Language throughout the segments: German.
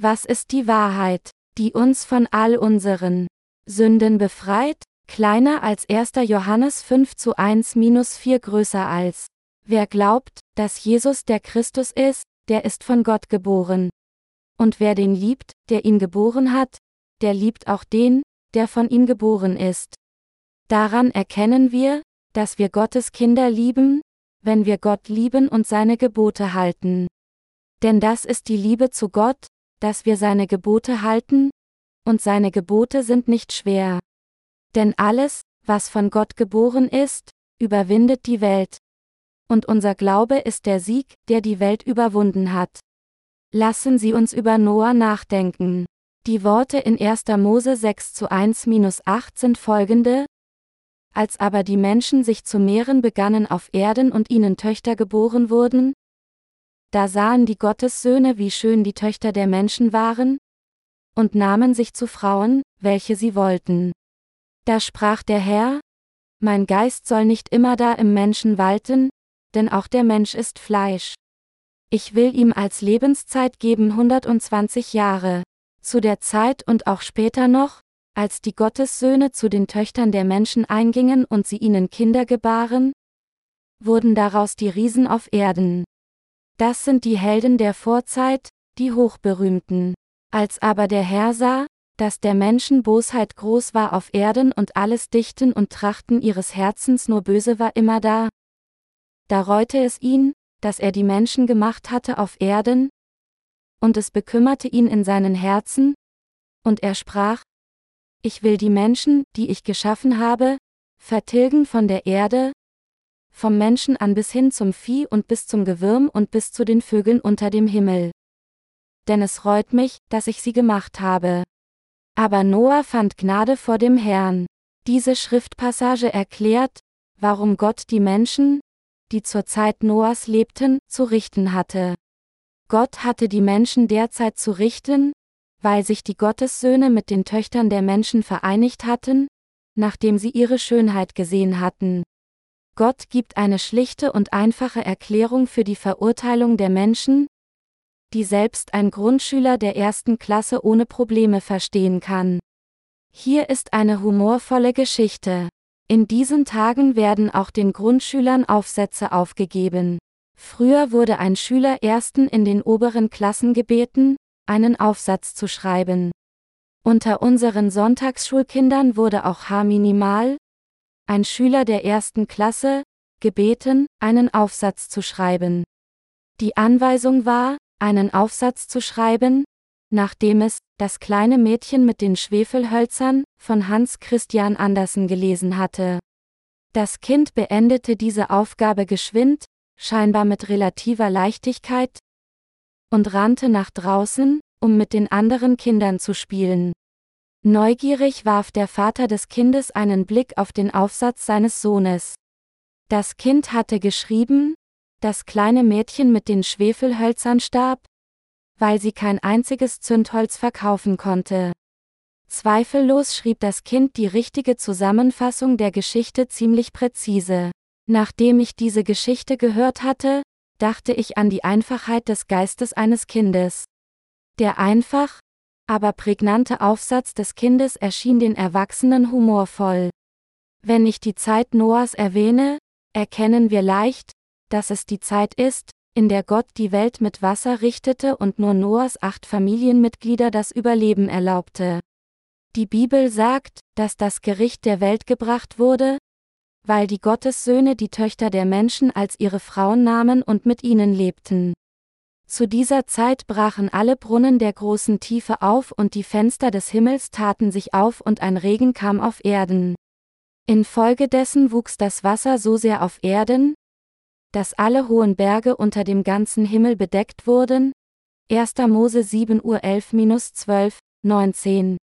Was ist die Wahrheit, die uns von all unseren Sünden befreit? Kleiner als 1. Johannes 5 zu 1 minus 4 größer als. Wer glaubt, dass Jesus der Christus ist, der ist von Gott geboren. Und wer den liebt, der ihn geboren hat, der liebt auch den, der von ihm geboren ist. Daran erkennen wir, dass wir Gottes Kinder lieben, wenn wir Gott lieben und seine Gebote halten. Denn das ist die Liebe zu Gott, dass wir seine Gebote halten, und seine Gebote sind nicht schwer. Denn alles, was von Gott geboren ist, überwindet die Welt. Und unser Glaube ist der Sieg, der die Welt überwunden hat. Lassen Sie uns über Noah nachdenken. Die Worte in 1. Mose 6 zu 1-8 sind folgende, als aber die Menschen sich zu mehren begannen auf Erden und ihnen Töchter geboren wurden, da sahen die Gottessöhne, wie schön die Töchter der Menschen waren, und nahmen sich zu Frauen, welche sie wollten. Da sprach der Herr, Mein Geist soll nicht immer da im Menschen walten, denn auch der Mensch ist Fleisch. Ich will ihm als Lebenszeit geben 120 Jahre. Zu der Zeit und auch später noch, als die Gottessöhne zu den Töchtern der Menschen eingingen und sie ihnen Kinder gebaren? Wurden daraus die Riesen auf Erden. Das sind die Helden der Vorzeit, die Hochberühmten. Als aber der Herr sah, dass der Menschen Bosheit groß war auf Erden und alles Dichten und Trachten ihres Herzens nur böse war immer da, da reute es ihn, dass er die Menschen gemacht hatte auf Erden, und es bekümmerte ihn in seinen Herzen, und er sprach, ich will die Menschen, die ich geschaffen habe, vertilgen von der Erde, vom Menschen an bis hin zum Vieh und bis zum Gewürm und bis zu den Vögeln unter dem Himmel. Denn es reut mich, dass ich sie gemacht habe. Aber Noah fand Gnade vor dem Herrn. Diese Schriftpassage erklärt, warum Gott die Menschen, die zur Zeit Noahs lebten, zu richten hatte. Gott hatte die Menschen derzeit zu richten, weil sich die Gottessöhne mit den Töchtern der Menschen vereinigt hatten, nachdem sie ihre Schönheit gesehen hatten. Gott gibt eine schlichte und einfache Erklärung für die Verurteilung der Menschen, die selbst ein Grundschüler der ersten Klasse ohne Probleme verstehen kann. Hier ist eine humorvolle Geschichte. In diesen Tagen werden auch den Grundschülern Aufsätze aufgegeben. Früher wurde ein Schüler ersten in den oberen Klassen gebeten, einen Aufsatz zu schreiben. Unter unseren Sonntagsschulkindern wurde auch H minimal, ein Schüler der ersten Klasse, gebeten, einen Aufsatz zu schreiben. Die Anweisung war, einen Aufsatz zu schreiben, nachdem es Das kleine Mädchen mit den Schwefelhölzern von Hans Christian Andersen gelesen hatte. Das Kind beendete diese Aufgabe geschwind, scheinbar mit relativer Leichtigkeit, und rannte nach draußen, um mit den anderen Kindern zu spielen. Neugierig warf der Vater des Kindes einen Blick auf den Aufsatz seines Sohnes. Das Kind hatte geschrieben, das kleine Mädchen mit den Schwefelhölzern starb, weil sie kein einziges Zündholz verkaufen konnte. Zweifellos schrieb das Kind die richtige Zusammenfassung der Geschichte ziemlich präzise. Nachdem ich diese Geschichte gehört hatte, dachte ich an die Einfachheit des Geistes eines Kindes. Der einfach, aber prägnante Aufsatz des Kindes erschien den Erwachsenen humorvoll. Wenn ich die Zeit Noahs erwähne, erkennen wir leicht, dass es die Zeit ist, in der Gott die Welt mit Wasser richtete und nur Noahs acht Familienmitglieder das Überleben erlaubte. Die Bibel sagt, dass das Gericht der Welt gebracht wurde, weil die Gottessöhne die Töchter der Menschen als ihre Frauen nahmen und mit ihnen lebten. Zu dieser Zeit brachen alle Brunnen der großen Tiefe auf und die Fenster des Himmels taten sich auf und ein Regen kam auf Erden. Infolgedessen wuchs das Wasser so sehr auf Erden, dass alle hohen Berge unter dem ganzen Himmel bedeckt wurden. 1. Mose 7 Uhr 11-12, 19.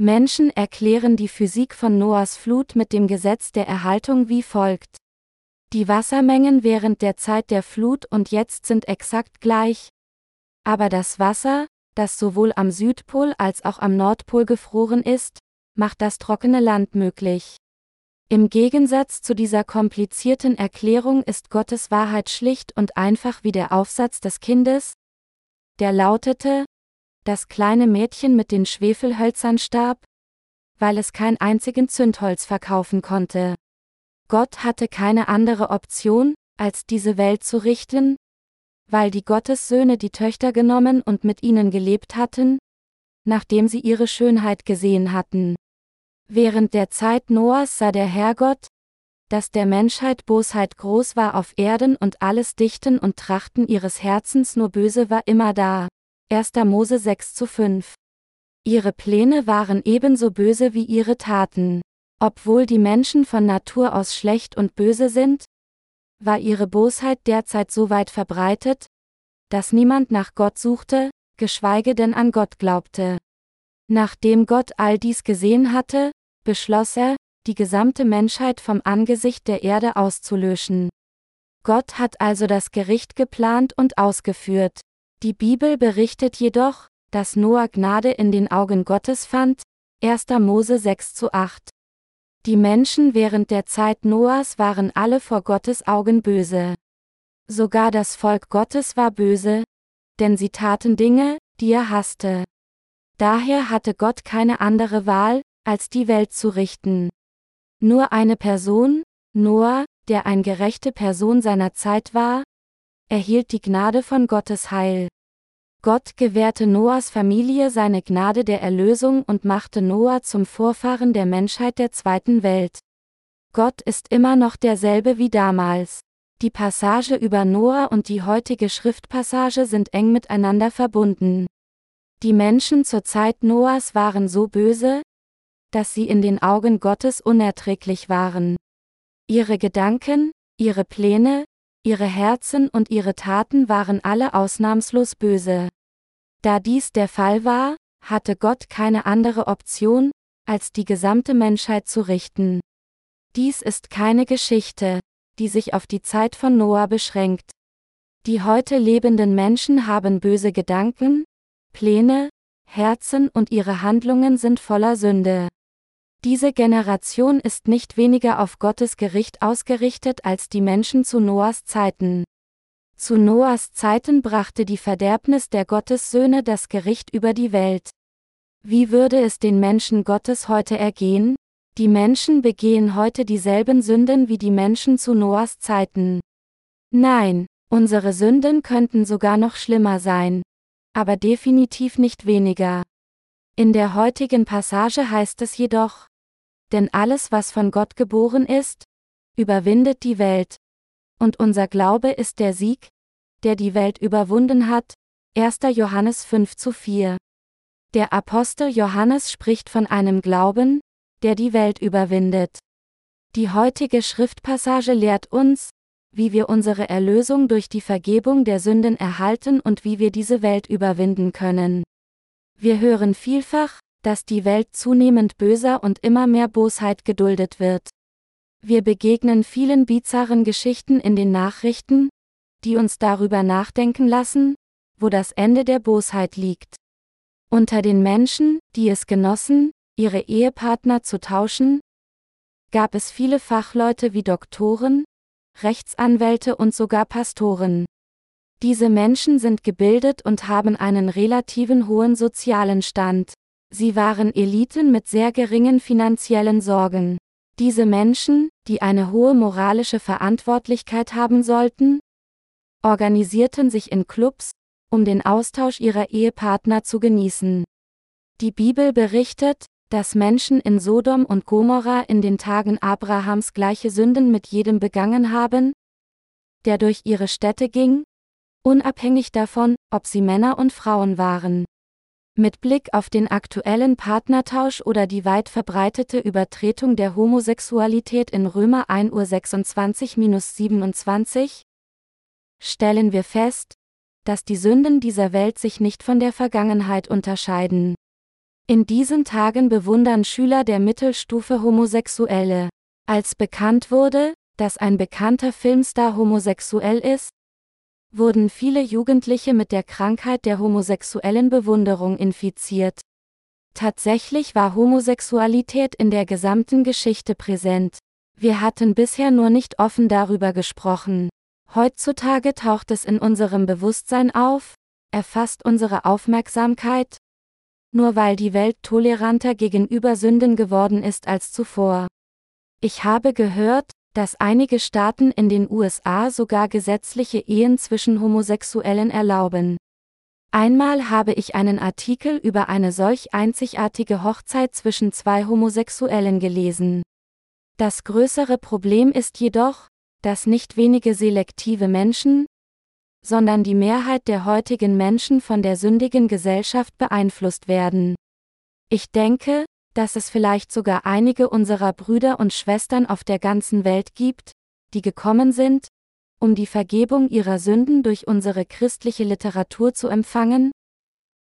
Menschen erklären die Physik von Noahs Flut mit dem Gesetz der Erhaltung wie folgt. Die Wassermengen während der Zeit der Flut und jetzt sind exakt gleich. Aber das Wasser, das sowohl am Südpol als auch am Nordpol gefroren ist, macht das trockene Land möglich. Im Gegensatz zu dieser komplizierten Erklärung ist Gottes Wahrheit schlicht und einfach wie der Aufsatz des Kindes, der lautete, das kleine Mädchen mit den Schwefelhölzern starb? Weil es kein einzigen Zündholz verkaufen konnte. Gott hatte keine andere Option, als diese Welt zu richten, weil die Gottessöhne die Töchter genommen und mit ihnen gelebt hatten, nachdem sie ihre Schönheit gesehen hatten. Während der Zeit Noahs sah der Herrgott, dass der Menschheit Bosheit groß war auf Erden und alles Dichten und Trachten ihres Herzens nur böse war immer da. 1. Mose 6 zu 5. Ihre Pläne waren ebenso böse wie ihre Taten. Obwohl die Menschen von Natur aus schlecht und böse sind, war ihre Bosheit derzeit so weit verbreitet, dass niemand nach Gott suchte, geschweige denn an Gott glaubte. Nachdem Gott all dies gesehen hatte, beschloss er, die gesamte Menschheit vom Angesicht der Erde auszulöschen. Gott hat also das Gericht geplant und ausgeführt. Die Bibel berichtet jedoch, dass Noah Gnade in den Augen Gottes fand, 1. Mose 6 zu 8. Die Menschen während der Zeit Noahs waren alle vor Gottes Augen böse. Sogar das Volk Gottes war böse, denn sie taten Dinge, die er hasste. Daher hatte Gott keine andere Wahl, als die Welt zu richten. Nur eine Person, Noah, der eine gerechte Person seiner Zeit war, erhielt die Gnade von Gottes Heil. Gott gewährte Noahs Familie seine Gnade der Erlösung und machte Noah zum Vorfahren der Menschheit der zweiten Welt. Gott ist immer noch derselbe wie damals. Die Passage über Noah und die heutige Schriftpassage sind eng miteinander verbunden. Die Menschen zur Zeit Noahs waren so böse, dass sie in den Augen Gottes unerträglich waren. Ihre Gedanken, ihre Pläne, ihre Herzen und ihre Taten waren alle ausnahmslos böse. Da dies der Fall war, hatte Gott keine andere Option, als die gesamte Menschheit zu richten. Dies ist keine Geschichte, die sich auf die Zeit von Noah beschränkt. Die heute lebenden Menschen haben böse Gedanken, Pläne, Herzen und ihre Handlungen sind voller Sünde. Diese Generation ist nicht weniger auf Gottes Gericht ausgerichtet als die Menschen zu Noahs Zeiten. Zu Noahs Zeiten brachte die Verderbnis der Gottessöhne das Gericht über die Welt. Wie würde es den Menschen Gottes heute ergehen? Die Menschen begehen heute dieselben Sünden wie die Menschen zu Noahs Zeiten. Nein, unsere Sünden könnten sogar noch schlimmer sein. Aber definitiv nicht weniger. In der heutigen Passage heißt es jedoch, denn alles, was von Gott geboren ist, überwindet die Welt. Und unser Glaube ist der Sieg, der die Welt überwunden hat. 1. Johannes 5 zu 4. Der Apostel Johannes spricht von einem Glauben, der die Welt überwindet. Die heutige Schriftpassage lehrt uns, wie wir unsere Erlösung durch die Vergebung der Sünden erhalten und wie wir diese Welt überwinden können. Wir hören vielfach, dass die Welt zunehmend böser und immer mehr Bosheit geduldet wird. Wir begegnen vielen bizarren Geschichten in den Nachrichten, die uns darüber nachdenken lassen, wo das Ende der Bosheit liegt. Unter den Menschen, die es genossen, ihre Ehepartner zu tauschen, gab es viele Fachleute wie Doktoren, Rechtsanwälte und sogar Pastoren. Diese Menschen sind gebildet und haben einen relativen hohen sozialen Stand. Sie waren Eliten mit sehr geringen finanziellen Sorgen. Diese Menschen, die eine hohe moralische Verantwortlichkeit haben sollten, organisierten sich in Clubs, um den Austausch ihrer Ehepartner zu genießen. Die Bibel berichtet, dass Menschen in Sodom und Gomorra in den Tagen Abrahams gleiche Sünden mit jedem begangen haben, der durch ihre Städte ging, unabhängig davon, ob sie Männer und Frauen waren. Mit Blick auf den aktuellen Partnertausch oder die weit verbreitete Übertretung der Homosexualität in Römer 1 Uhr 26-27 stellen wir fest, dass die Sünden dieser Welt sich nicht von der Vergangenheit unterscheiden. In diesen Tagen bewundern Schüler der Mittelstufe Homosexuelle. Als bekannt wurde, dass ein bekannter Filmstar homosexuell ist, wurden viele Jugendliche mit der Krankheit der homosexuellen Bewunderung infiziert. Tatsächlich war Homosexualität in der gesamten Geschichte präsent. Wir hatten bisher nur nicht offen darüber gesprochen. Heutzutage taucht es in unserem Bewusstsein auf, erfasst unsere Aufmerksamkeit? Nur weil die Welt toleranter gegenüber Sünden geworden ist als zuvor. Ich habe gehört, dass einige Staaten in den USA sogar gesetzliche Ehen zwischen Homosexuellen erlauben. Einmal habe ich einen Artikel über eine solch einzigartige Hochzeit zwischen zwei Homosexuellen gelesen. Das größere Problem ist jedoch, dass nicht wenige selektive Menschen, sondern die Mehrheit der heutigen Menschen von der sündigen Gesellschaft beeinflusst werden. Ich denke, dass es vielleicht sogar einige unserer Brüder und Schwestern auf der ganzen Welt gibt, die gekommen sind, um die Vergebung ihrer Sünden durch unsere christliche Literatur zu empfangen,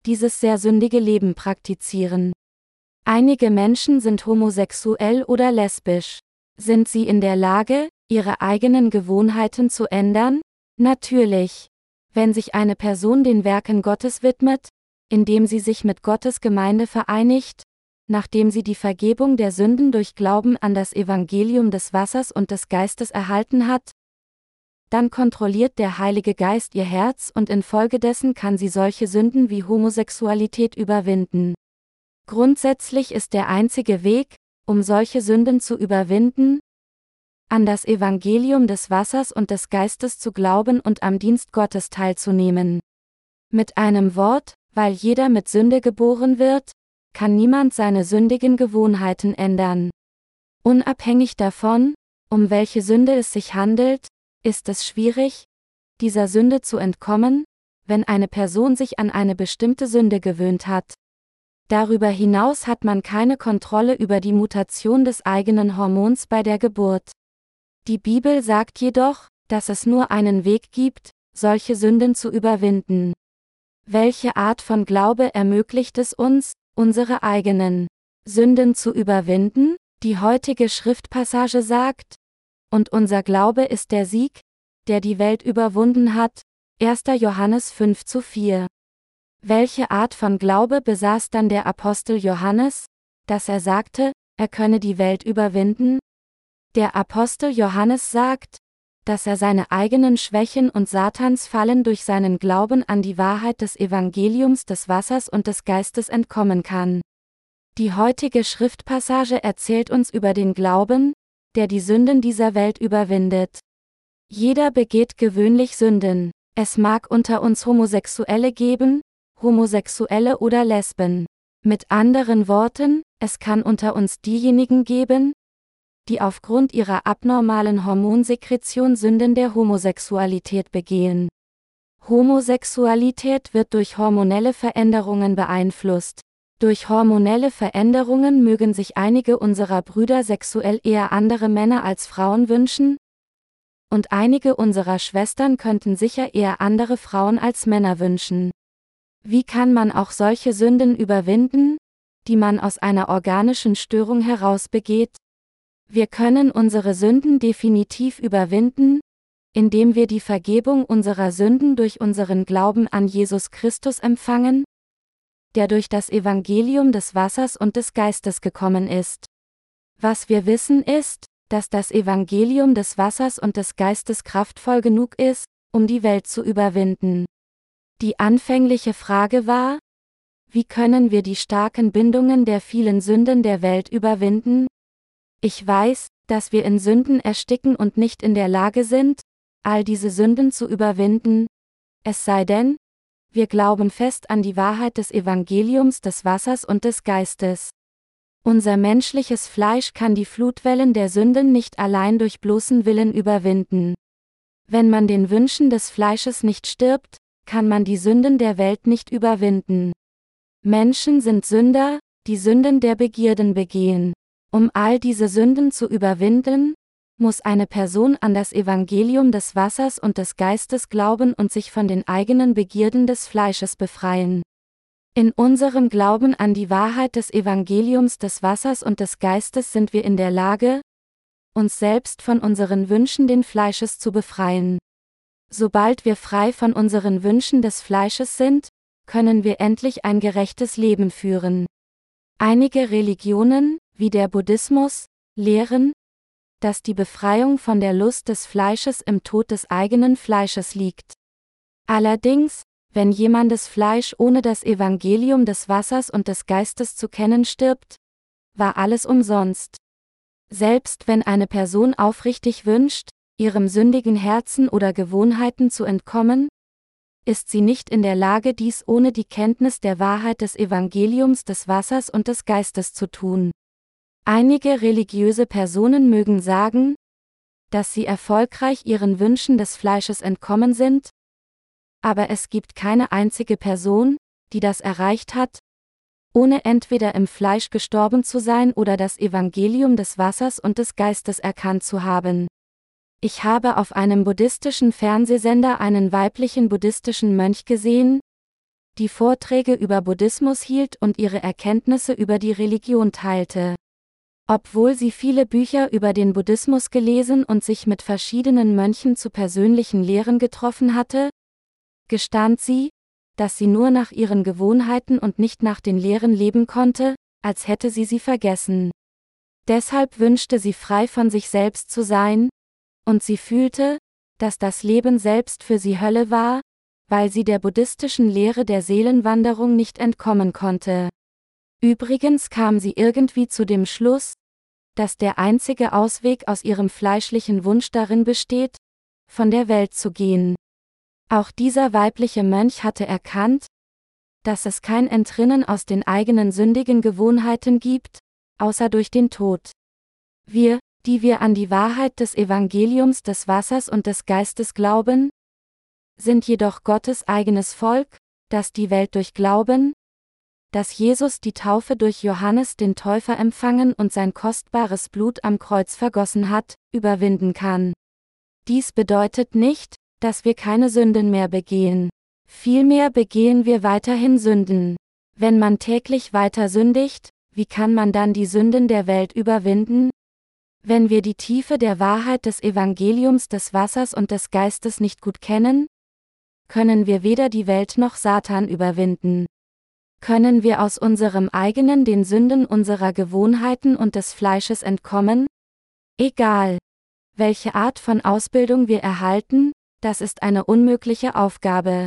dieses sehr sündige Leben praktizieren. Einige Menschen sind homosexuell oder lesbisch. Sind sie in der Lage, ihre eigenen Gewohnheiten zu ändern? Natürlich. Wenn sich eine Person den Werken Gottes widmet, indem sie sich mit Gottes Gemeinde vereinigt, nachdem sie die Vergebung der Sünden durch Glauben an das Evangelium des Wassers und des Geistes erhalten hat, dann kontrolliert der Heilige Geist ihr Herz und infolgedessen kann sie solche Sünden wie Homosexualität überwinden. Grundsätzlich ist der einzige Weg, um solche Sünden zu überwinden, an das Evangelium des Wassers und des Geistes zu glauben und am Dienst Gottes teilzunehmen. Mit einem Wort, weil jeder mit Sünde geboren wird, kann niemand seine sündigen Gewohnheiten ändern. Unabhängig davon, um welche Sünde es sich handelt, ist es schwierig, dieser Sünde zu entkommen, wenn eine Person sich an eine bestimmte Sünde gewöhnt hat. Darüber hinaus hat man keine Kontrolle über die Mutation des eigenen Hormons bei der Geburt. Die Bibel sagt jedoch, dass es nur einen Weg gibt, solche Sünden zu überwinden. Welche Art von Glaube ermöglicht es uns, unsere eigenen Sünden zu überwinden, die heutige Schriftpassage sagt, und unser Glaube ist der Sieg, der die Welt überwunden hat, 1. Johannes 5 zu 4. Welche Art von Glaube besaß dann der Apostel Johannes, dass er sagte, er könne die Welt überwinden? Der Apostel Johannes sagt, dass er seine eigenen Schwächen und Satans Fallen durch seinen Glauben an die Wahrheit des Evangeliums des Wassers und des Geistes entkommen kann. Die heutige Schriftpassage erzählt uns über den Glauben, der die Sünden dieser Welt überwindet. Jeder begeht gewöhnlich Sünden. Es mag unter uns Homosexuelle geben, Homosexuelle oder Lesben. Mit anderen Worten, es kann unter uns diejenigen geben, die aufgrund ihrer abnormalen Hormonsekretion Sünden der Homosexualität begehen. Homosexualität wird durch hormonelle Veränderungen beeinflusst. Durch hormonelle Veränderungen mögen sich einige unserer Brüder sexuell eher andere Männer als Frauen wünschen, und einige unserer Schwestern könnten sicher eher andere Frauen als Männer wünschen. Wie kann man auch solche Sünden überwinden, die man aus einer organischen Störung heraus begeht? Wir können unsere Sünden definitiv überwinden, indem wir die Vergebung unserer Sünden durch unseren Glauben an Jesus Christus empfangen, der durch das Evangelium des Wassers und des Geistes gekommen ist. Was wir wissen ist, dass das Evangelium des Wassers und des Geistes kraftvoll genug ist, um die Welt zu überwinden. Die anfängliche Frage war, wie können wir die starken Bindungen der vielen Sünden der Welt überwinden? Ich weiß, dass wir in Sünden ersticken und nicht in der Lage sind, all diese Sünden zu überwinden, es sei denn, wir glauben fest an die Wahrheit des Evangeliums des Wassers und des Geistes. Unser menschliches Fleisch kann die Flutwellen der Sünden nicht allein durch bloßen Willen überwinden. Wenn man den Wünschen des Fleisches nicht stirbt, kann man die Sünden der Welt nicht überwinden. Menschen sind Sünder, die Sünden der Begierden begehen. Um all diese Sünden zu überwinden, muss eine Person an das Evangelium des Wassers und des Geistes glauben und sich von den eigenen Begierden des Fleisches befreien. In unserem Glauben an die Wahrheit des Evangeliums des Wassers und des Geistes sind wir in der Lage, uns selbst von unseren Wünschen den Fleisches zu befreien. Sobald wir frei von unseren Wünschen des Fleisches sind, können wir endlich ein gerechtes Leben führen. Einige Religionen, wie der Buddhismus, lehren, dass die Befreiung von der Lust des Fleisches im Tod des eigenen Fleisches liegt. Allerdings, wenn jemandes Fleisch ohne das Evangelium des Wassers und des Geistes zu kennen stirbt, war alles umsonst. Selbst wenn eine Person aufrichtig wünscht, ihrem sündigen Herzen oder Gewohnheiten zu entkommen, ist sie nicht in der Lage, dies ohne die Kenntnis der Wahrheit des Evangeliums des Wassers und des Geistes zu tun. Einige religiöse Personen mögen sagen, dass sie erfolgreich ihren Wünschen des Fleisches entkommen sind, aber es gibt keine einzige Person, die das erreicht hat, ohne entweder im Fleisch gestorben zu sein oder das Evangelium des Wassers und des Geistes erkannt zu haben. Ich habe auf einem buddhistischen Fernsehsender einen weiblichen buddhistischen Mönch gesehen, die Vorträge über Buddhismus hielt und ihre Erkenntnisse über die Religion teilte. Obwohl sie viele Bücher über den Buddhismus gelesen und sich mit verschiedenen Mönchen zu persönlichen Lehren getroffen hatte, gestand sie, dass sie nur nach ihren Gewohnheiten und nicht nach den Lehren leben konnte, als hätte sie sie vergessen. Deshalb wünschte sie frei von sich selbst zu sein, und sie fühlte, dass das Leben selbst für sie Hölle war, weil sie der buddhistischen Lehre der Seelenwanderung nicht entkommen konnte. Übrigens kam sie irgendwie zu dem Schluss, dass der einzige Ausweg aus ihrem fleischlichen Wunsch darin besteht, von der Welt zu gehen. Auch dieser weibliche Mönch hatte erkannt, dass es kein Entrinnen aus den eigenen sündigen Gewohnheiten gibt, außer durch den Tod. Wir, die wir an die Wahrheit des Evangeliums des Wassers und des Geistes glauben, sind jedoch Gottes eigenes Volk, das die Welt durch Glauben, dass Jesus die Taufe durch Johannes den Täufer empfangen und sein kostbares Blut am Kreuz vergossen hat, überwinden kann. Dies bedeutet nicht, dass wir keine Sünden mehr begehen. Vielmehr begehen wir weiterhin Sünden. Wenn man täglich weiter sündigt, wie kann man dann die Sünden der Welt überwinden? Wenn wir die Tiefe der Wahrheit des Evangeliums des Wassers und des Geistes nicht gut kennen, können wir weder die Welt noch Satan überwinden. Können wir aus unserem eigenen den Sünden unserer Gewohnheiten und des Fleisches entkommen? Egal, welche Art von Ausbildung wir erhalten, das ist eine unmögliche Aufgabe.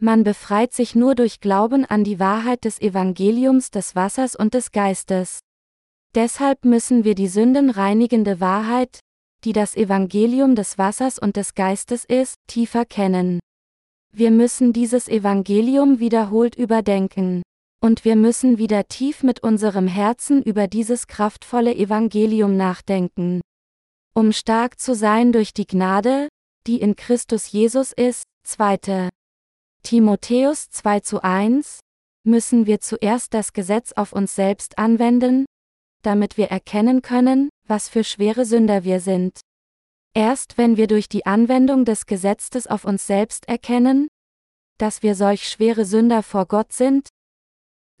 Man befreit sich nur durch Glauben an die Wahrheit des Evangeliums des Wassers und des Geistes. Deshalb müssen wir die sündenreinigende Wahrheit, die das Evangelium des Wassers und des Geistes ist, tiefer kennen. Wir müssen dieses Evangelium wiederholt überdenken. Und wir müssen wieder tief mit unserem Herzen über dieses kraftvolle Evangelium nachdenken. Um stark zu sein durch die Gnade, die in Christus Jesus ist, 2. Timotheus 2 zu 1, müssen wir zuerst das Gesetz auf uns selbst anwenden, damit wir erkennen können, was für schwere Sünder wir sind. Erst wenn wir durch die Anwendung des Gesetzes auf uns selbst erkennen, dass wir solch schwere Sünder vor Gott sind,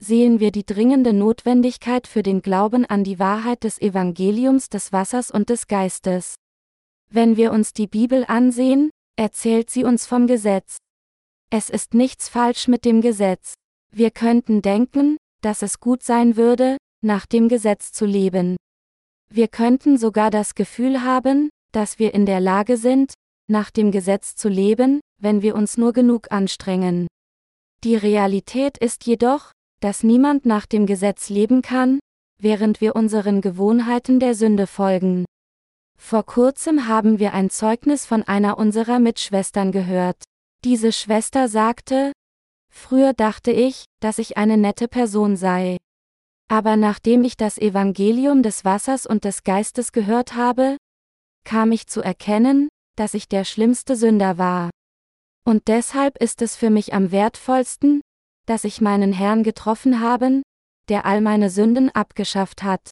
sehen wir die dringende Notwendigkeit für den Glauben an die Wahrheit des Evangeliums des Wassers und des Geistes. Wenn wir uns die Bibel ansehen, erzählt sie uns vom Gesetz. Es ist nichts falsch mit dem Gesetz. Wir könnten denken, dass es gut sein würde, nach dem Gesetz zu leben. Wir könnten sogar das Gefühl haben, dass wir in der Lage sind, nach dem Gesetz zu leben, wenn wir uns nur genug anstrengen. Die Realität ist jedoch, dass niemand nach dem Gesetz leben kann, während wir unseren Gewohnheiten der Sünde folgen. Vor kurzem haben wir ein Zeugnis von einer unserer Mitschwestern gehört. Diese Schwester sagte, Früher dachte ich, dass ich eine nette Person sei. Aber nachdem ich das Evangelium des Wassers und des Geistes gehört habe, kam ich zu erkennen, dass ich der schlimmste Sünder war. Und deshalb ist es für mich am wertvollsten, dass ich meinen Herrn getroffen habe, der all meine Sünden abgeschafft hat.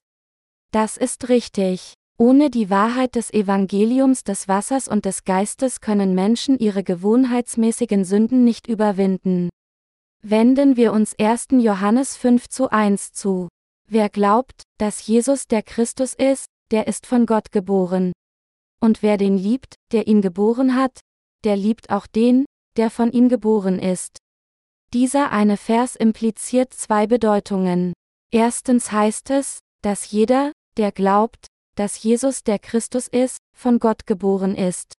Das ist richtig. Ohne die Wahrheit des Evangeliums des Wassers und des Geistes können Menschen ihre gewohnheitsmäßigen Sünden nicht überwinden. Wenden wir uns 1. Johannes 5 zu 1 zu. Wer glaubt, dass Jesus der Christus ist, der ist von Gott geboren. Und wer den liebt, der ihn geboren hat, der liebt auch den, der von ihm geboren ist. Dieser eine Vers impliziert zwei Bedeutungen. Erstens heißt es, dass jeder, der glaubt, dass Jesus der Christus ist, von Gott geboren ist.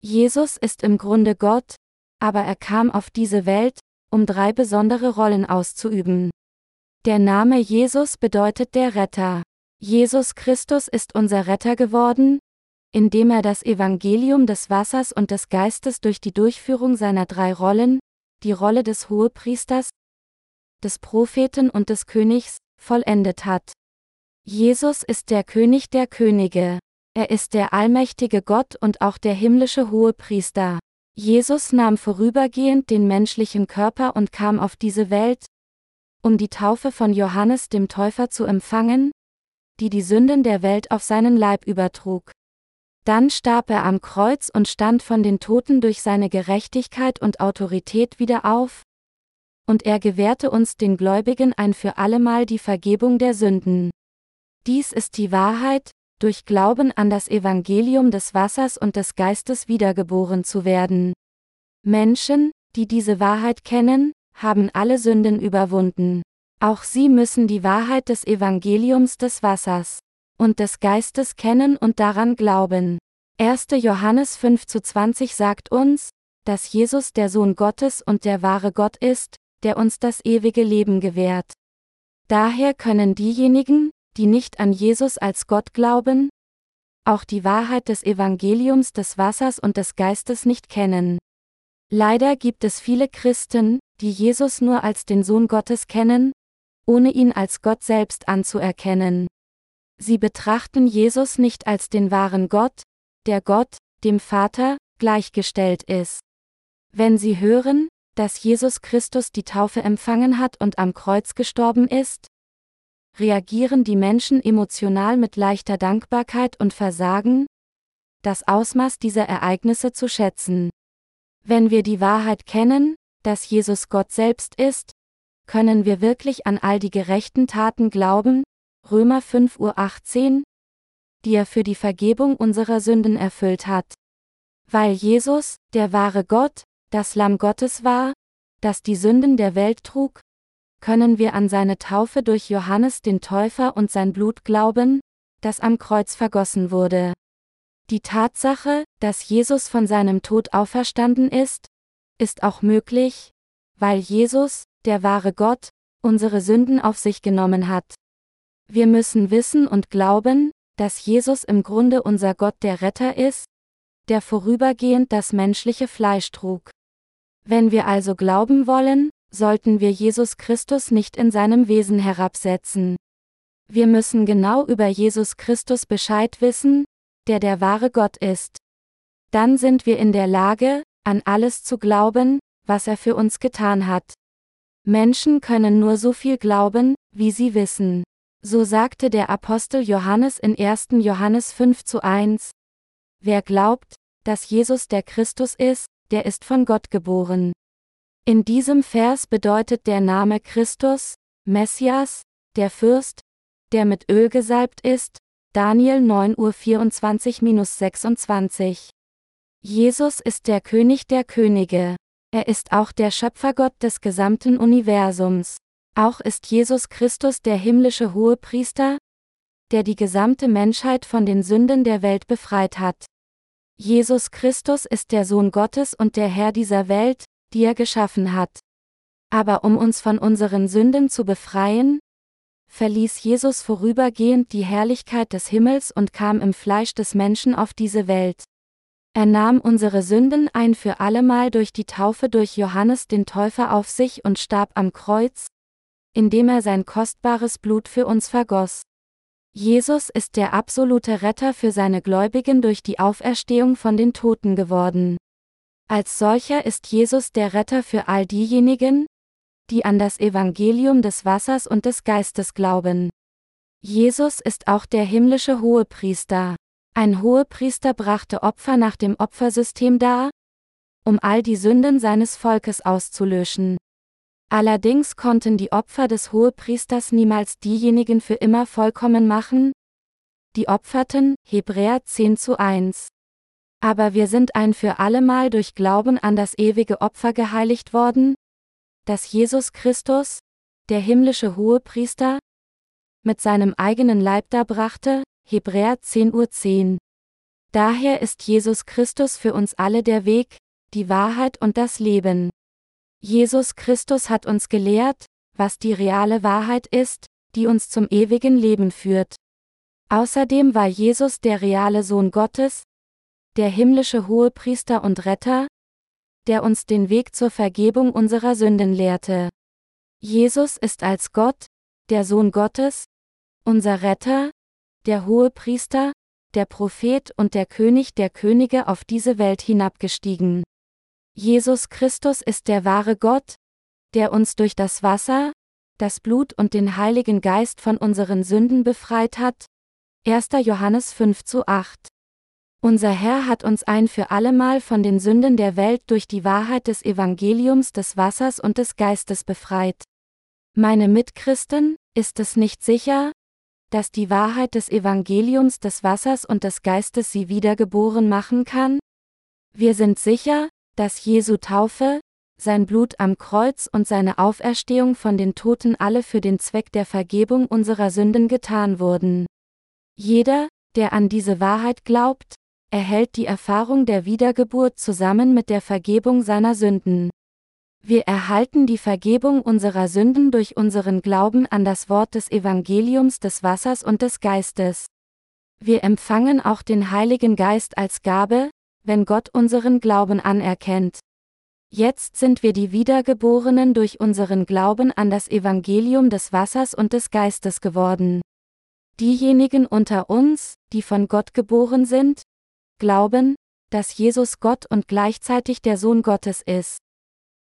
Jesus ist im Grunde Gott, aber er kam auf diese Welt, um drei besondere Rollen auszuüben. Der Name Jesus bedeutet der Retter. Jesus Christus ist unser Retter geworden, indem er das Evangelium des Wassers und des Geistes durch die Durchführung seiner drei Rollen, die Rolle des Hohepriesters, des Propheten und des Königs, vollendet hat. Jesus ist der König der Könige. Er ist der allmächtige Gott und auch der himmlische Hohepriester. Jesus nahm vorübergehend den menschlichen Körper und kam auf diese Welt, um die Taufe von Johannes dem Täufer zu empfangen, die die Sünden der Welt auf seinen Leib übertrug. Dann starb er am Kreuz und stand von den Toten durch seine Gerechtigkeit und Autorität wieder auf, und er gewährte uns den Gläubigen ein für allemal die Vergebung der Sünden. Dies ist die Wahrheit, durch Glauben an das Evangelium des Wassers und des Geistes wiedergeboren zu werden. Menschen, die diese Wahrheit kennen, haben alle Sünden überwunden. Auch sie müssen die Wahrheit des Evangeliums des Wassers und des Geistes kennen und daran glauben. 1. Johannes 5 zu 20 sagt uns, dass Jesus der Sohn Gottes und der wahre Gott ist, der uns das ewige Leben gewährt. Daher können diejenigen, die nicht an Jesus als Gott glauben, auch die Wahrheit des Evangeliums des Wassers und des Geistes nicht kennen. Leider gibt es viele Christen, die Jesus nur als den Sohn Gottes kennen, ohne ihn als Gott selbst anzuerkennen. Sie betrachten Jesus nicht als den wahren Gott, der Gott, dem Vater, gleichgestellt ist. Wenn sie hören, dass Jesus Christus die Taufe empfangen hat und am Kreuz gestorben ist, reagieren die Menschen emotional mit leichter Dankbarkeit und versagen, das Ausmaß dieser Ereignisse zu schätzen. Wenn wir die Wahrheit kennen, dass Jesus Gott selbst ist, können wir wirklich an all die gerechten Taten glauben, Römer 5 Uhr 18, die er für die Vergebung unserer Sünden erfüllt hat. Weil Jesus, der wahre Gott, das Lamm Gottes war, das die Sünden der Welt trug, können wir an seine Taufe durch Johannes den Täufer und sein Blut glauben, das am Kreuz vergossen wurde. Die Tatsache, dass Jesus von seinem Tod auferstanden ist, ist auch möglich, weil Jesus, der wahre Gott, unsere Sünden auf sich genommen hat. Wir müssen wissen und glauben, dass Jesus im Grunde unser Gott der Retter ist, der vorübergehend das menschliche Fleisch trug. Wenn wir also glauben wollen, sollten wir Jesus Christus nicht in seinem Wesen herabsetzen. Wir müssen genau über Jesus Christus Bescheid wissen, der der wahre Gott ist. Dann sind wir in der Lage, an alles zu glauben, was er für uns getan hat. Menschen können nur so viel glauben, wie sie wissen. So sagte der Apostel Johannes in 1. Johannes 5 zu 1. Wer glaubt, dass Jesus der Christus ist, der ist von Gott geboren. In diesem Vers bedeutet der Name Christus, Messias, der Fürst, der mit Öl gesalbt ist, Daniel 9 Uhr 24-26. Jesus ist der König der Könige. Er ist auch der Schöpfergott des gesamten Universums. Auch ist Jesus Christus der himmlische Hohepriester, der die gesamte Menschheit von den Sünden der Welt befreit hat. Jesus Christus ist der Sohn Gottes und der Herr dieser Welt, die er geschaffen hat. Aber um uns von unseren Sünden zu befreien, verließ Jesus vorübergehend die Herrlichkeit des Himmels und kam im Fleisch des Menschen auf diese Welt. Er nahm unsere Sünden ein für allemal durch die Taufe durch Johannes den Täufer auf sich und starb am Kreuz, indem er sein kostbares Blut für uns vergoss. Jesus ist der absolute Retter für seine Gläubigen durch die Auferstehung von den Toten geworden. Als solcher ist Jesus der Retter für all diejenigen, die an das Evangelium des Wassers und des Geistes glauben. Jesus ist auch der himmlische Hohepriester. Ein Hohepriester brachte Opfer nach dem Opfersystem dar, um all die Sünden seines Volkes auszulöschen. Allerdings konnten die Opfer des Hohepriesters niemals diejenigen für immer vollkommen machen, die opferten, Hebräer 10 zu 1. Aber wir sind ein für allemal durch Glauben an das ewige Opfer geheiligt worden, das Jesus Christus, der himmlische Hohepriester, mit seinem eigenen Leib darbrachte, Hebräer 10 Uhr 10. Daher ist Jesus Christus für uns alle der Weg, die Wahrheit und das Leben. Jesus Christus hat uns gelehrt, was die reale Wahrheit ist, die uns zum ewigen Leben führt. Außerdem war Jesus der reale Sohn Gottes, der himmlische Hohepriester und Retter, der uns den Weg zur Vergebung unserer Sünden lehrte. Jesus ist als Gott, der Sohn Gottes, unser Retter, der Hohepriester, der Prophet und der König der Könige auf diese Welt hinabgestiegen. Jesus Christus ist der wahre Gott, der uns durch das Wasser, das Blut und den Heiligen Geist von unseren Sünden befreit hat. 1. Johannes 5 zu 8. Unser Herr hat uns ein für allemal von den Sünden der Welt durch die Wahrheit des Evangeliums des Wassers und des Geistes befreit. Meine Mitchristen, ist es nicht sicher, dass die Wahrheit des Evangeliums des Wassers und des Geistes sie wiedergeboren machen kann? Wir sind sicher, dass Jesu Taufe, sein Blut am Kreuz und seine Auferstehung von den Toten alle für den Zweck der Vergebung unserer Sünden getan wurden. Jeder, der an diese Wahrheit glaubt, erhält die Erfahrung der Wiedergeburt zusammen mit der Vergebung seiner Sünden. Wir erhalten die Vergebung unserer Sünden durch unseren Glauben an das Wort des Evangeliums des Wassers und des Geistes. Wir empfangen auch den Heiligen Geist als Gabe, wenn Gott unseren Glauben anerkennt. Jetzt sind wir die Wiedergeborenen durch unseren Glauben an das Evangelium des Wassers und des Geistes geworden. Diejenigen unter uns, die von Gott geboren sind, glauben, dass Jesus Gott und gleichzeitig der Sohn Gottes ist.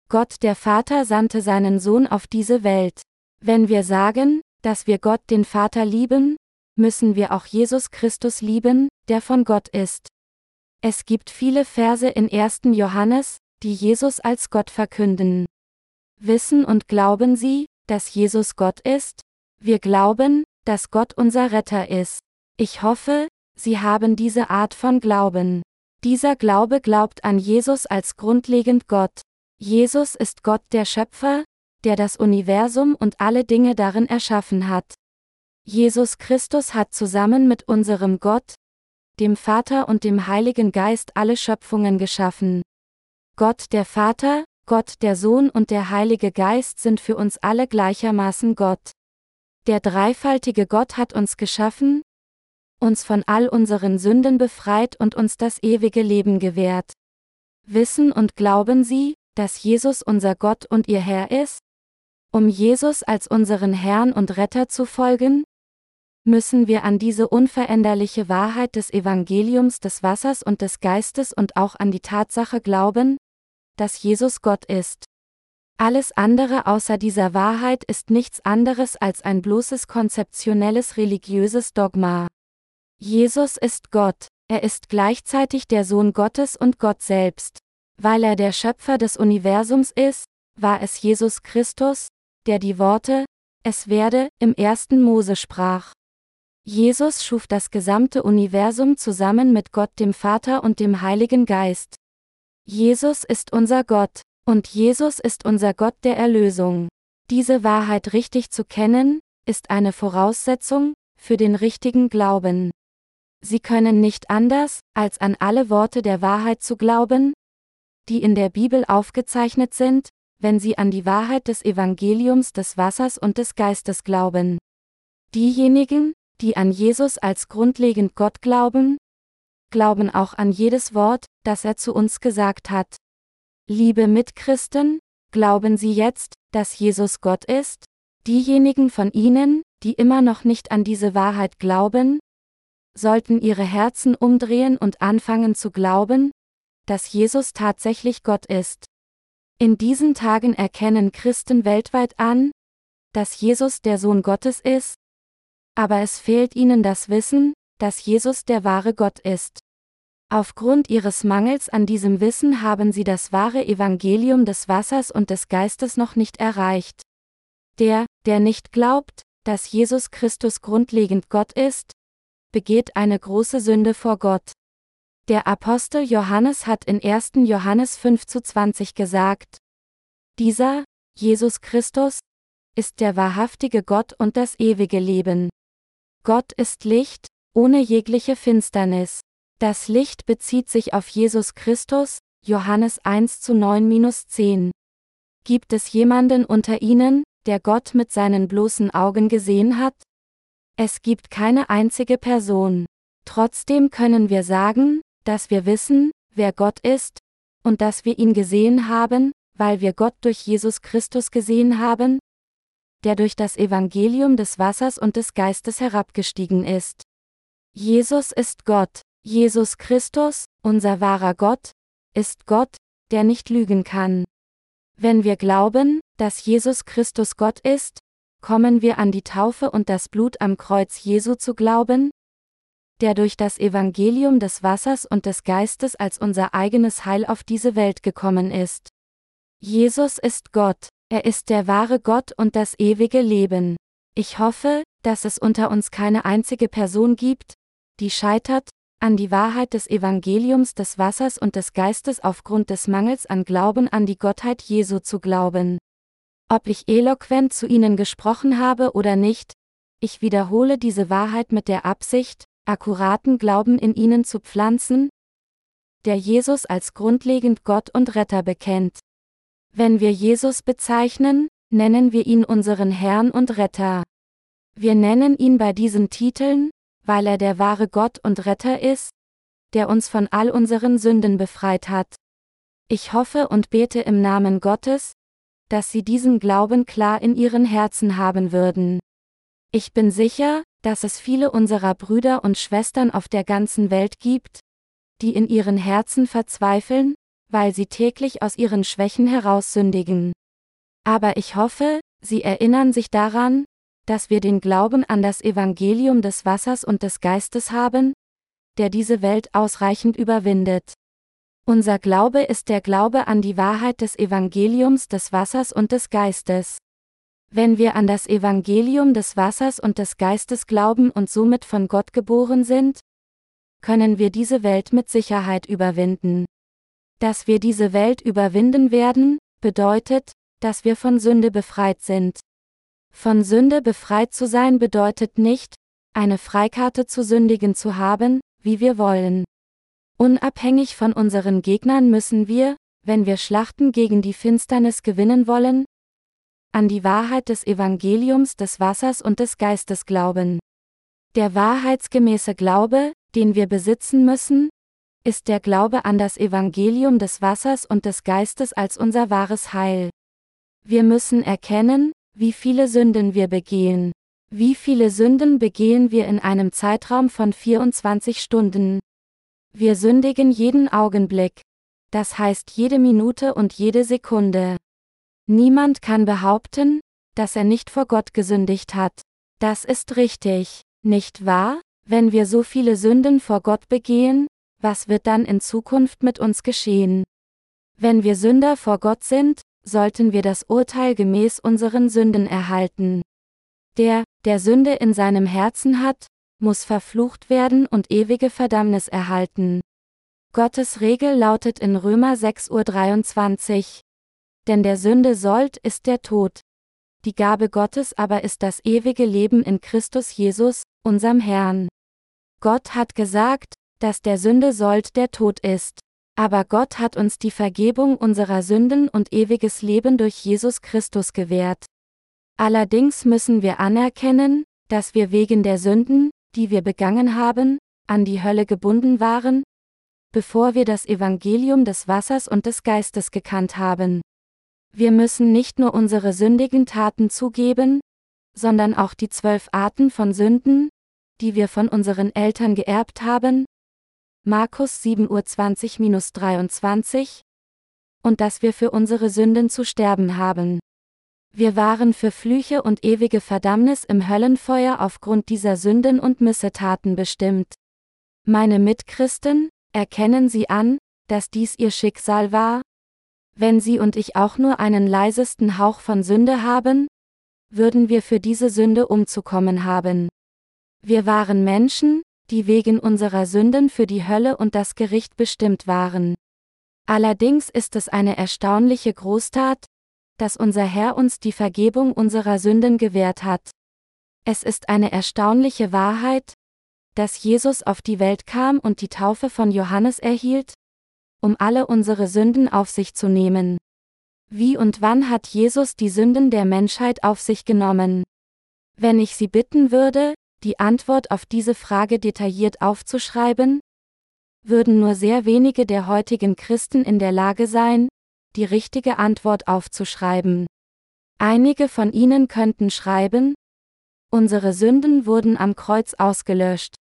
Gott der Vater sandte seinen Sohn auf diese Welt. Wenn wir sagen, dass wir Gott den Vater lieben, müssen wir auch Jesus Christus lieben, der von Gott ist. Es gibt viele Verse in 1. Johannes, die Jesus als Gott verkünden. Wissen und glauben Sie, dass Jesus Gott ist? Wir glauben, dass Gott unser Retter ist. Ich hoffe, Sie haben diese Art von Glauben. Dieser Glaube glaubt an Jesus als grundlegend Gott. Jesus ist Gott der Schöpfer, der das Universum und alle Dinge darin erschaffen hat. Jesus Christus hat zusammen mit unserem Gott, dem Vater und dem Heiligen Geist alle Schöpfungen geschaffen. Gott der Vater, Gott der Sohn und der Heilige Geist sind für uns alle gleichermaßen Gott. Der dreifaltige Gott hat uns geschaffen, uns von all unseren Sünden befreit und uns das ewige Leben gewährt. Wissen und glauben Sie, dass Jesus unser Gott und ihr Herr ist? Um Jesus als unseren Herrn und Retter zu folgen? Müssen wir an diese unveränderliche Wahrheit des Evangeliums des Wassers und des Geistes und auch an die Tatsache glauben, dass Jesus Gott ist. Alles andere außer dieser Wahrheit ist nichts anderes als ein bloßes konzeptionelles religiöses Dogma. Jesus ist Gott, er ist gleichzeitig der Sohn Gottes und Gott selbst. Weil er der Schöpfer des Universums ist, war es Jesus Christus, der die Worte, es werde, im ersten Mose sprach. Jesus schuf das gesamte Universum zusammen mit Gott dem Vater und dem Heiligen Geist. Jesus ist unser Gott, und Jesus ist unser Gott der Erlösung. Diese Wahrheit richtig zu kennen, ist eine Voraussetzung für den richtigen Glauben. Sie können nicht anders, als an alle Worte der Wahrheit zu glauben, die in der Bibel aufgezeichnet sind, wenn sie an die Wahrheit des Evangeliums des Wassers und des Geistes glauben. Diejenigen, die an Jesus als grundlegend Gott glauben, glauben auch an jedes Wort, das er zu uns gesagt hat. Liebe Mitchristen, glauben Sie jetzt, dass Jesus Gott ist? Diejenigen von Ihnen, die immer noch nicht an diese Wahrheit glauben, sollten ihre Herzen umdrehen und anfangen zu glauben, dass Jesus tatsächlich Gott ist. In diesen Tagen erkennen Christen weltweit an, dass Jesus der Sohn Gottes ist, aber es fehlt ihnen das Wissen, dass Jesus der wahre Gott ist. Aufgrund ihres Mangels an diesem Wissen haben sie das wahre Evangelium des Wassers und des Geistes noch nicht erreicht. Der, der nicht glaubt, dass Jesus Christus grundlegend Gott ist, begeht eine große Sünde vor Gott. Der Apostel Johannes hat in 1. Johannes 5 zu 20 gesagt, dieser, Jesus Christus, ist der wahrhaftige Gott und das ewige Leben. Gott ist Licht, ohne jegliche Finsternis. Das Licht bezieht sich auf Jesus Christus, Johannes 1 zu 9-10. Gibt es jemanden unter ihnen, der Gott mit seinen bloßen Augen gesehen hat? Es gibt keine einzige Person. Trotzdem können wir sagen, dass wir wissen, wer Gott ist, und dass wir ihn gesehen haben, weil wir Gott durch Jesus Christus gesehen haben, der durch das Evangelium des Wassers und des Geistes herabgestiegen ist. Jesus ist Gott, Jesus Christus, unser wahrer Gott, ist Gott, der nicht lügen kann. Wenn wir glauben, dass Jesus Christus Gott ist, kommen wir an die Taufe und das Blut am Kreuz Jesu zu glauben, der durch das Evangelium des Wassers und des Geistes als unser eigenes Heil auf diese Welt gekommen ist. Jesus ist Gott, er ist der wahre Gott und das ewige Leben. Ich hoffe, dass es unter uns keine einzige Person gibt, die scheitert, an die Wahrheit des Evangeliums des Wassers und des Geistes aufgrund des Mangels an Glauben an die Gottheit Jesu zu glauben. Ob ich eloquent zu ihnen gesprochen habe oder nicht, ich wiederhole diese Wahrheit mit der Absicht, akkuraten Glauben in ihnen zu pflanzen, der Jesus als grundlegend Gott und Retter bekennt. Wenn wir Jesus bezeichnen, nennen wir ihn unseren Herrn und Retter. Wir nennen ihn bei diesen Titeln, weil er der wahre Gott und Retter ist, der uns von all unseren Sünden befreit hat. Ich hoffe und bete im Namen Gottes, dass Sie diesen Glauben klar in Ihren Herzen haben würden. Ich bin sicher, dass es viele unserer Brüder und Schwestern auf der ganzen Welt gibt, die in ihren Herzen verzweifeln, weil sie täglich aus ihren Schwächen heraus sündigen. Aber ich hoffe, Sie erinnern sich daran, dass wir den Glauben an das Evangelium des Wassers und des Geistes haben, der diese Welt ausreichend überwindet. Unser Glaube ist der Glaube an die Wahrheit des Evangeliums des Wassers und des Geistes. Wenn wir an das Evangelium des Wassers und des Geistes glauben und somit von Gott geboren sind, können wir diese Welt mit Sicherheit überwinden. Dass wir diese Welt überwinden werden, bedeutet, dass wir von Sünde befreit sind. Von Sünde befreit zu sein bedeutet nicht, eine Freikarte zu sündigen zu haben, wie wir wollen. Unabhängig von unseren Gegnern müssen wir, wenn wir Schlachten gegen die Finsternis gewinnen wollen, an die Wahrheit des Evangeliums des Wassers und des Geistes glauben. Der wahrheitsgemäße Glaube, den wir besitzen müssen, ist der Glaube an das Evangelium des Wassers und des Geistes als unser wahres Heil. Wir müssen erkennen, wie viele Sünden wir begehen. Wie viele Sünden begehen wir in einem Zeitraum von 24 Stunden? Wir sündigen jeden Augenblick. Das heißt jede Minute und jede Sekunde. Niemand kann behaupten, dass er nicht vor Gott gesündigt hat. Das ist richtig, nicht wahr? Wenn wir so viele Sünden vor Gott begehen, was wird dann in Zukunft mit uns geschehen? Wenn wir Sünder vor Gott sind, sollten wir das Urteil gemäß unseren Sünden erhalten. Der, der Sünde in seinem Herzen hat, muss verflucht werden und ewige Verdammnis erhalten. Gottes Regel lautet in Römer 6.23 Uhr denn der Sünde Sold ist der Tod. Die Gabe Gottes aber ist das ewige Leben in Christus Jesus, unserem Herrn. Gott hat gesagt, dass der Sünde Sold der Tod ist. Aber Gott hat uns die Vergebung unserer Sünden und ewiges Leben durch Jesus Christus gewährt. Allerdings müssen wir anerkennen, dass wir wegen der Sünden, die wir begangen haben, an die Hölle gebunden waren, bevor wir das Evangelium des Wassers und des Geistes gekannt haben. Wir müssen nicht nur unsere sündigen Taten zugeben, sondern auch die zwölf Arten von Sünden, die wir von unseren Eltern geerbt haben. Markus 7.20-23 Und dass wir für unsere Sünden zu sterben haben. Wir waren für Flüche und ewige Verdammnis im Höllenfeuer aufgrund dieser Sünden und Missetaten bestimmt. Meine Mitchristen, erkennen Sie an, dass dies Ihr Schicksal war? Wenn Sie und ich auch nur einen leisesten Hauch von Sünde haben, würden wir für diese Sünde umzukommen haben. Wir waren Menschen, die wegen unserer Sünden für die Hölle und das Gericht bestimmt waren. Allerdings ist es eine erstaunliche Großtat, dass unser Herr uns die Vergebung unserer Sünden gewährt hat. Es ist eine erstaunliche Wahrheit, dass Jesus auf die Welt kam und die Taufe von Johannes erhielt, um alle unsere Sünden auf sich zu nehmen. Wie und wann hat Jesus die Sünden der Menschheit auf sich genommen? Wenn ich Sie bitten würde, die Antwort auf diese Frage detailliert aufzuschreiben, würden nur sehr wenige der heutigen Christen in der Lage sein, die richtige Antwort aufzuschreiben. Einige von ihnen könnten schreiben, unsere Sünden wurden am Kreuz ausgelöscht.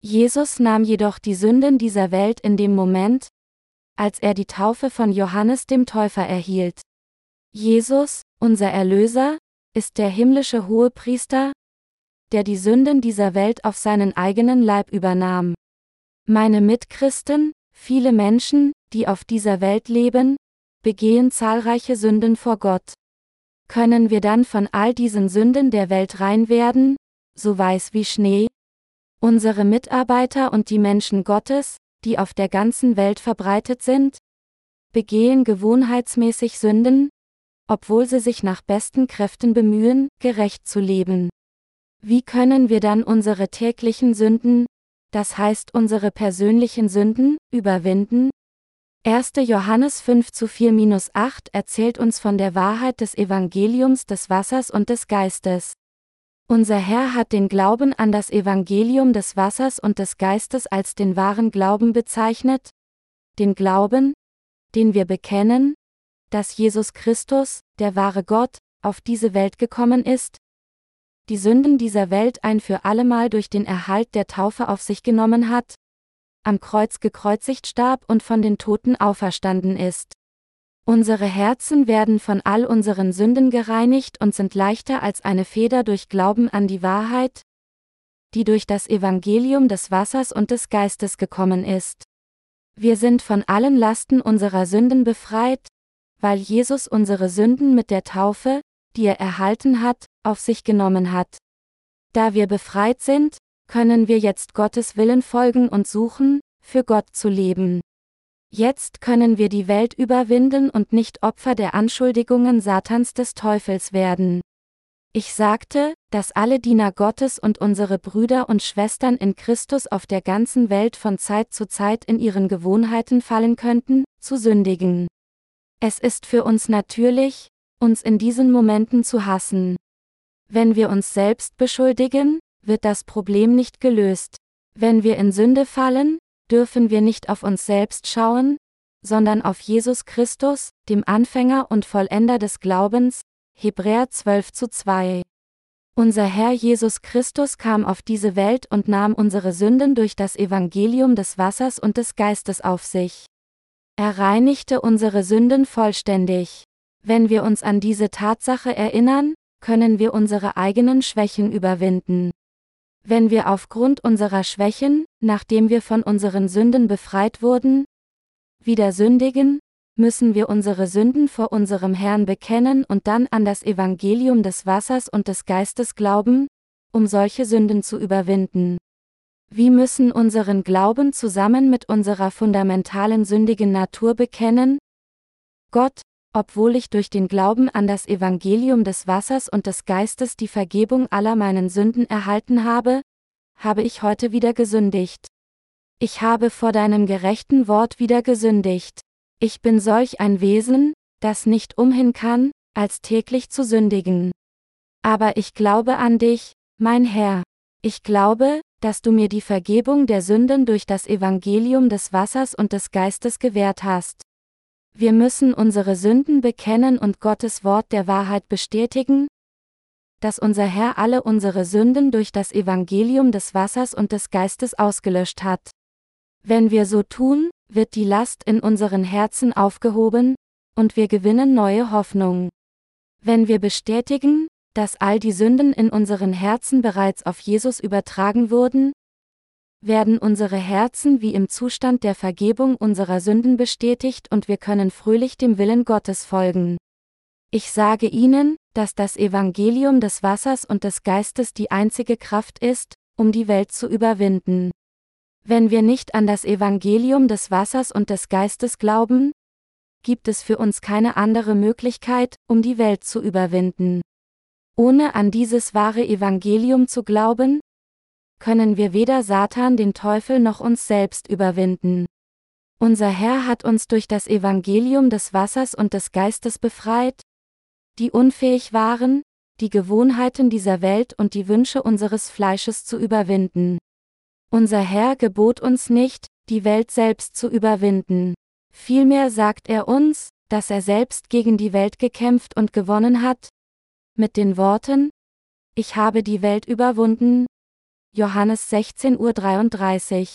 Jesus nahm jedoch die Sünden dieser Welt in dem Moment, als er die Taufe von Johannes dem Täufer erhielt. Jesus, unser Erlöser, ist der himmlische Hohepriester, der die Sünden dieser Welt auf seinen eigenen Leib übernahm. Meine Mitchristen, viele Menschen, die auf dieser Welt leben, begehen zahlreiche Sünden vor Gott. Können wir dann von all diesen Sünden der Welt rein werden, so weiß wie Schnee? Unsere Mitarbeiter und die Menschen Gottes, die auf der ganzen Welt verbreitet sind, begehen gewohnheitsmäßig Sünden, obwohl sie sich nach besten Kräften bemühen, gerecht zu leben. Wie können wir dann unsere täglichen Sünden, das heißt unsere persönlichen Sünden, überwinden? 1. Johannes 5 zu 4-8 erzählt uns von der Wahrheit des Evangeliums des Wassers und des Geistes. Unser Herr hat den Glauben an das Evangelium des Wassers und des Geistes als den wahren Glauben bezeichnet, den Glauben, den wir bekennen, dass Jesus Christus, der wahre Gott, auf diese Welt gekommen ist, die Sünden dieser Welt ein für allemal durch den Erhalt der Taufe auf sich genommen hat, am Kreuz gekreuzigt starb und von den Toten auferstanden ist. Unsere Herzen werden von all unseren Sünden gereinigt und sind leichter als eine Feder durch Glauben an die Wahrheit, die durch das Evangelium des Wassers und des Geistes gekommen ist. Wir sind von allen Lasten unserer Sünden befreit, weil Jesus unsere Sünden mit der Taufe, die er erhalten hat, auf sich genommen hat. Da wir befreit sind, können wir jetzt Gottes Willen folgen und suchen, für Gott zu leben. Jetzt können wir die Welt überwinden und nicht Opfer der Anschuldigungen Satans des Teufels werden. Ich sagte, dass alle Diener Gottes und unsere Brüder und Schwestern in Christus auf der ganzen Welt von Zeit zu Zeit in ihren Gewohnheiten fallen könnten, zu sündigen. Es ist für uns natürlich, uns in diesen Momenten zu hassen. Wenn wir uns selbst beschuldigen, wird das Problem nicht gelöst. Wenn wir in Sünde fallen, dürfen wir nicht auf uns selbst schauen, sondern auf Jesus Christus, dem Anfänger und Vollender des Glaubens, Hebräer 12 zu 2. Unser Herr Jesus Christus kam auf diese Welt und nahm unsere Sünden durch das Evangelium des Wassers und des Geistes auf sich. Er reinigte unsere Sünden vollständig. Wenn wir uns an diese Tatsache erinnern, können wir unsere eigenen Schwächen überwinden. Wenn wir aufgrund unserer Schwächen, nachdem wir von unseren Sünden befreit wurden, wieder sündigen, müssen wir unsere Sünden vor unserem Herrn bekennen und dann an das Evangelium des Wassers und des Geistes glauben, um solche Sünden zu überwinden. Wir müssen unseren Glauben zusammen mit unserer fundamentalen sündigen Natur bekennen. Gott, obwohl ich durch den Glauben an das Evangelium des Wassers und des Geistes die Vergebung aller meinen Sünden erhalten habe, habe ich heute wieder gesündigt. Ich habe vor deinem gerechten Wort wieder gesündigt. Ich bin solch ein Wesen, das nicht umhin kann, als täglich zu sündigen. Aber ich glaube an dich, mein Herr. Ich glaube, dass du mir die Vergebung der Sünden durch das Evangelium des Wassers und des Geistes gewährt hast. Wir müssen unsere Sünden bekennen und Gottes Wort der Wahrheit bestätigen, dass unser Herr alle unsere Sünden durch das Evangelium des Wassers und des Geistes ausgelöscht hat. Wenn wir so tun, wird die Last in unseren Herzen aufgehoben, und wir gewinnen neue Hoffnung. Wenn wir bestätigen, dass all die Sünden in unseren Herzen bereits auf Jesus übertragen wurden, werden unsere Herzen wie im Zustand der Vergebung unserer Sünden bestätigt und wir können fröhlich dem Willen Gottes folgen. Ich sage Ihnen, dass das Evangelium des Wassers und des Geistes die einzige Kraft ist, um die Welt zu überwinden. Wenn wir nicht an das Evangelium des Wassers und des Geistes glauben, gibt es für uns keine andere Möglichkeit, um die Welt zu überwinden. Ohne an dieses wahre Evangelium zu glauben, können wir weder Satan den Teufel noch uns selbst überwinden. Unser Herr hat uns durch das Evangelium des Wassers und des Geistes befreit, die unfähig waren, die Gewohnheiten dieser Welt und die Wünsche unseres Fleisches zu überwinden. Unser Herr gebot uns nicht, die Welt selbst zu überwinden. Vielmehr sagt er uns, dass er selbst gegen die Welt gekämpft und gewonnen hat, mit den Worten, Ich habe die Welt überwunden. Johannes 16.33 Uhr.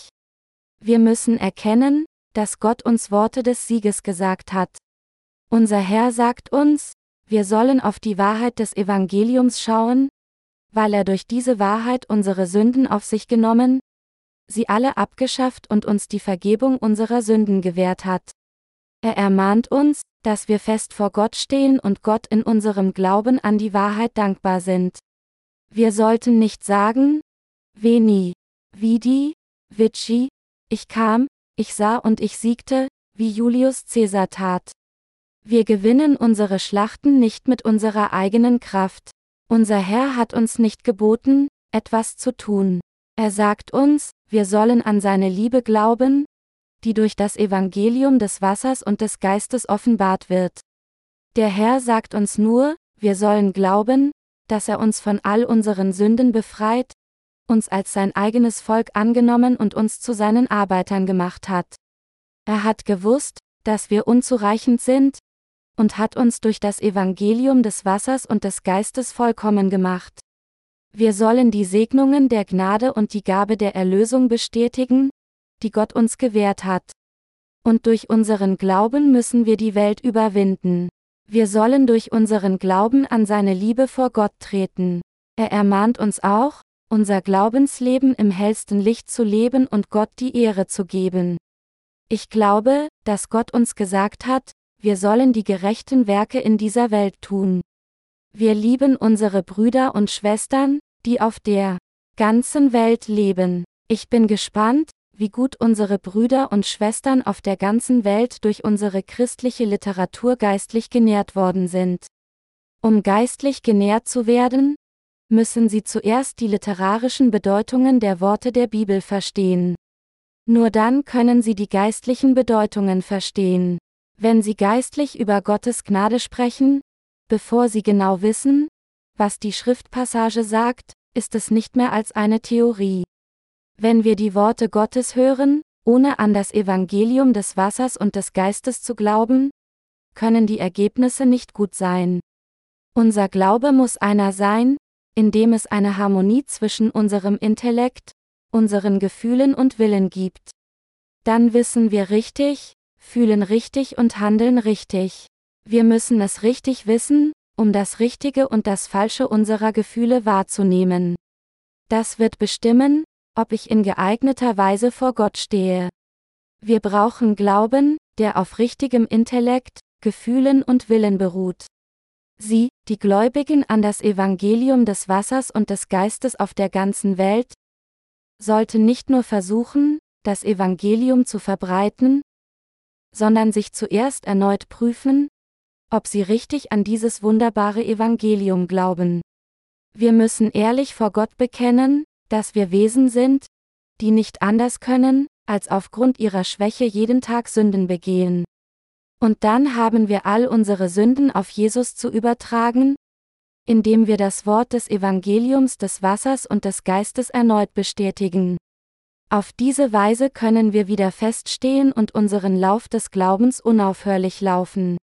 Wir müssen erkennen, dass Gott uns Worte des Sieges gesagt hat. Unser Herr sagt uns, wir sollen auf die Wahrheit des Evangeliums schauen, weil er durch diese Wahrheit unsere Sünden auf sich genommen, sie alle abgeschafft und uns die Vergebung unserer Sünden gewährt hat. Er ermahnt uns, dass wir fest vor Gott stehen und Gott in unserem Glauben an die Wahrheit dankbar sind. Wir sollten nicht sagen, Veni, Vidi, Vici, ich kam, ich sah und ich siegte, wie Julius Caesar tat. Wir gewinnen unsere Schlachten nicht mit unserer eigenen Kraft. Unser Herr hat uns nicht geboten, etwas zu tun. Er sagt uns, wir sollen an seine Liebe glauben, die durch das Evangelium des Wassers und des Geistes offenbart wird. Der Herr sagt uns nur, wir sollen glauben, dass er uns von all unseren Sünden befreit, uns als sein eigenes Volk angenommen und uns zu seinen Arbeitern gemacht hat. Er hat gewusst, dass wir unzureichend sind, und hat uns durch das Evangelium des Wassers und des Geistes vollkommen gemacht. Wir sollen die Segnungen der Gnade und die Gabe der Erlösung bestätigen, die Gott uns gewährt hat. Und durch unseren Glauben müssen wir die Welt überwinden. Wir sollen durch unseren Glauben an seine Liebe vor Gott treten. Er ermahnt uns auch, unser Glaubensleben im hellsten Licht zu leben und Gott die Ehre zu geben. Ich glaube, dass Gott uns gesagt hat, wir sollen die gerechten Werke in dieser Welt tun. Wir lieben unsere Brüder und Schwestern, die auf der ganzen Welt leben. Ich bin gespannt, wie gut unsere Brüder und Schwestern auf der ganzen Welt durch unsere christliche Literatur geistlich genährt worden sind. Um geistlich genährt zu werden, müssen sie zuerst die literarischen Bedeutungen der Worte der Bibel verstehen. Nur dann können sie die geistlichen Bedeutungen verstehen. Wenn sie geistlich über Gottes Gnade sprechen, bevor sie genau wissen, was die Schriftpassage sagt, ist es nicht mehr als eine Theorie. Wenn wir die Worte Gottes hören, ohne an das Evangelium des Wassers und des Geistes zu glauben, können die Ergebnisse nicht gut sein. Unser Glaube muss einer sein, in dem es eine Harmonie zwischen unserem Intellekt, unseren Gefühlen und Willen gibt. Dann wissen wir richtig, fühlen richtig und handeln richtig. Wir müssen es richtig wissen, um das Richtige und das Falsche unserer Gefühle wahrzunehmen. Das wird bestimmen, ob ich in geeigneter Weise vor Gott stehe. Wir brauchen Glauben, der auf richtigem Intellekt, Gefühlen und Willen beruht. Sie, die Gläubigen an das Evangelium des Wassers und des Geistes auf der ganzen Welt, sollten nicht nur versuchen, das Evangelium zu verbreiten, sondern sich zuerst erneut prüfen, ob sie richtig an dieses wunderbare Evangelium glauben. Wir müssen ehrlich vor Gott bekennen, dass wir Wesen sind, die nicht anders können, als aufgrund ihrer Schwäche jeden Tag Sünden begehen. Und dann haben wir all unsere Sünden auf Jesus zu übertragen, indem wir das Wort des Evangeliums des Wassers und des Geistes erneut bestätigen. Auf diese Weise können wir wieder feststehen und unseren Lauf des Glaubens unaufhörlich laufen.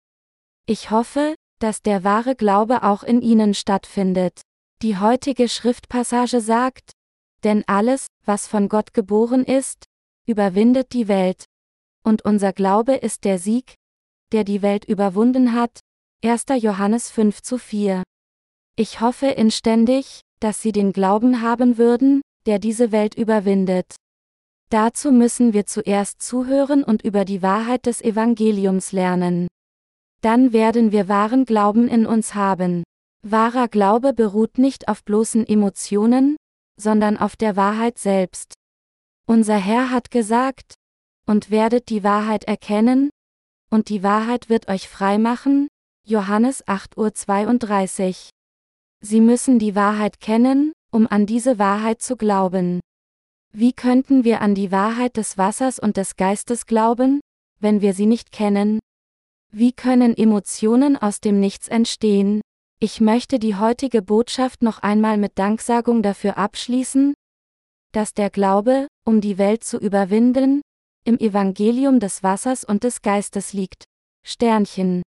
Ich hoffe, dass der wahre Glaube auch in Ihnen stattfindet. Die heutige Schriftpassage sagt, denn alles, was von Gott geboren ist, überwindet die Welt. Und unser Glaube ist der Sieg, der die Welt überwunden hat. 1. Johannes 5 zu 4. Ich hoffe inständig, dass Sie den Glauben haben würden, der diese Welt überwindet. Dazu müssen wir zuerst zuhören und über die Wahrheit des Evangeliums lernen. Dann werden wir wahren Glauben in uns haben. Wahrer Glaube beruht nicht auf bloßen Emotionen, sondern auf der Wahrheit selbst. Unser Herr hat gesagt, und werdet die Wahrheit erkennen, und die Wahrheit wird euch frei machen, Johannes 8.32 Uhr. Sie müssen die Wahrheit kennen, um an diese Wahrheit zu glauben. Wie könnten wir an die Wahrheit des Wassers und des Geistes glauben? wenn wir sie nicht kennen? Wie können Emotionen aus dem Nichts entstehen? Ich möchte die heutige Botschaft noch einmal mit Danksagung dafür abschließen, dass der Glaube, um die Welt zu überwinden, im Evangelium des Wassers und des Geistes liegt. Sternchen.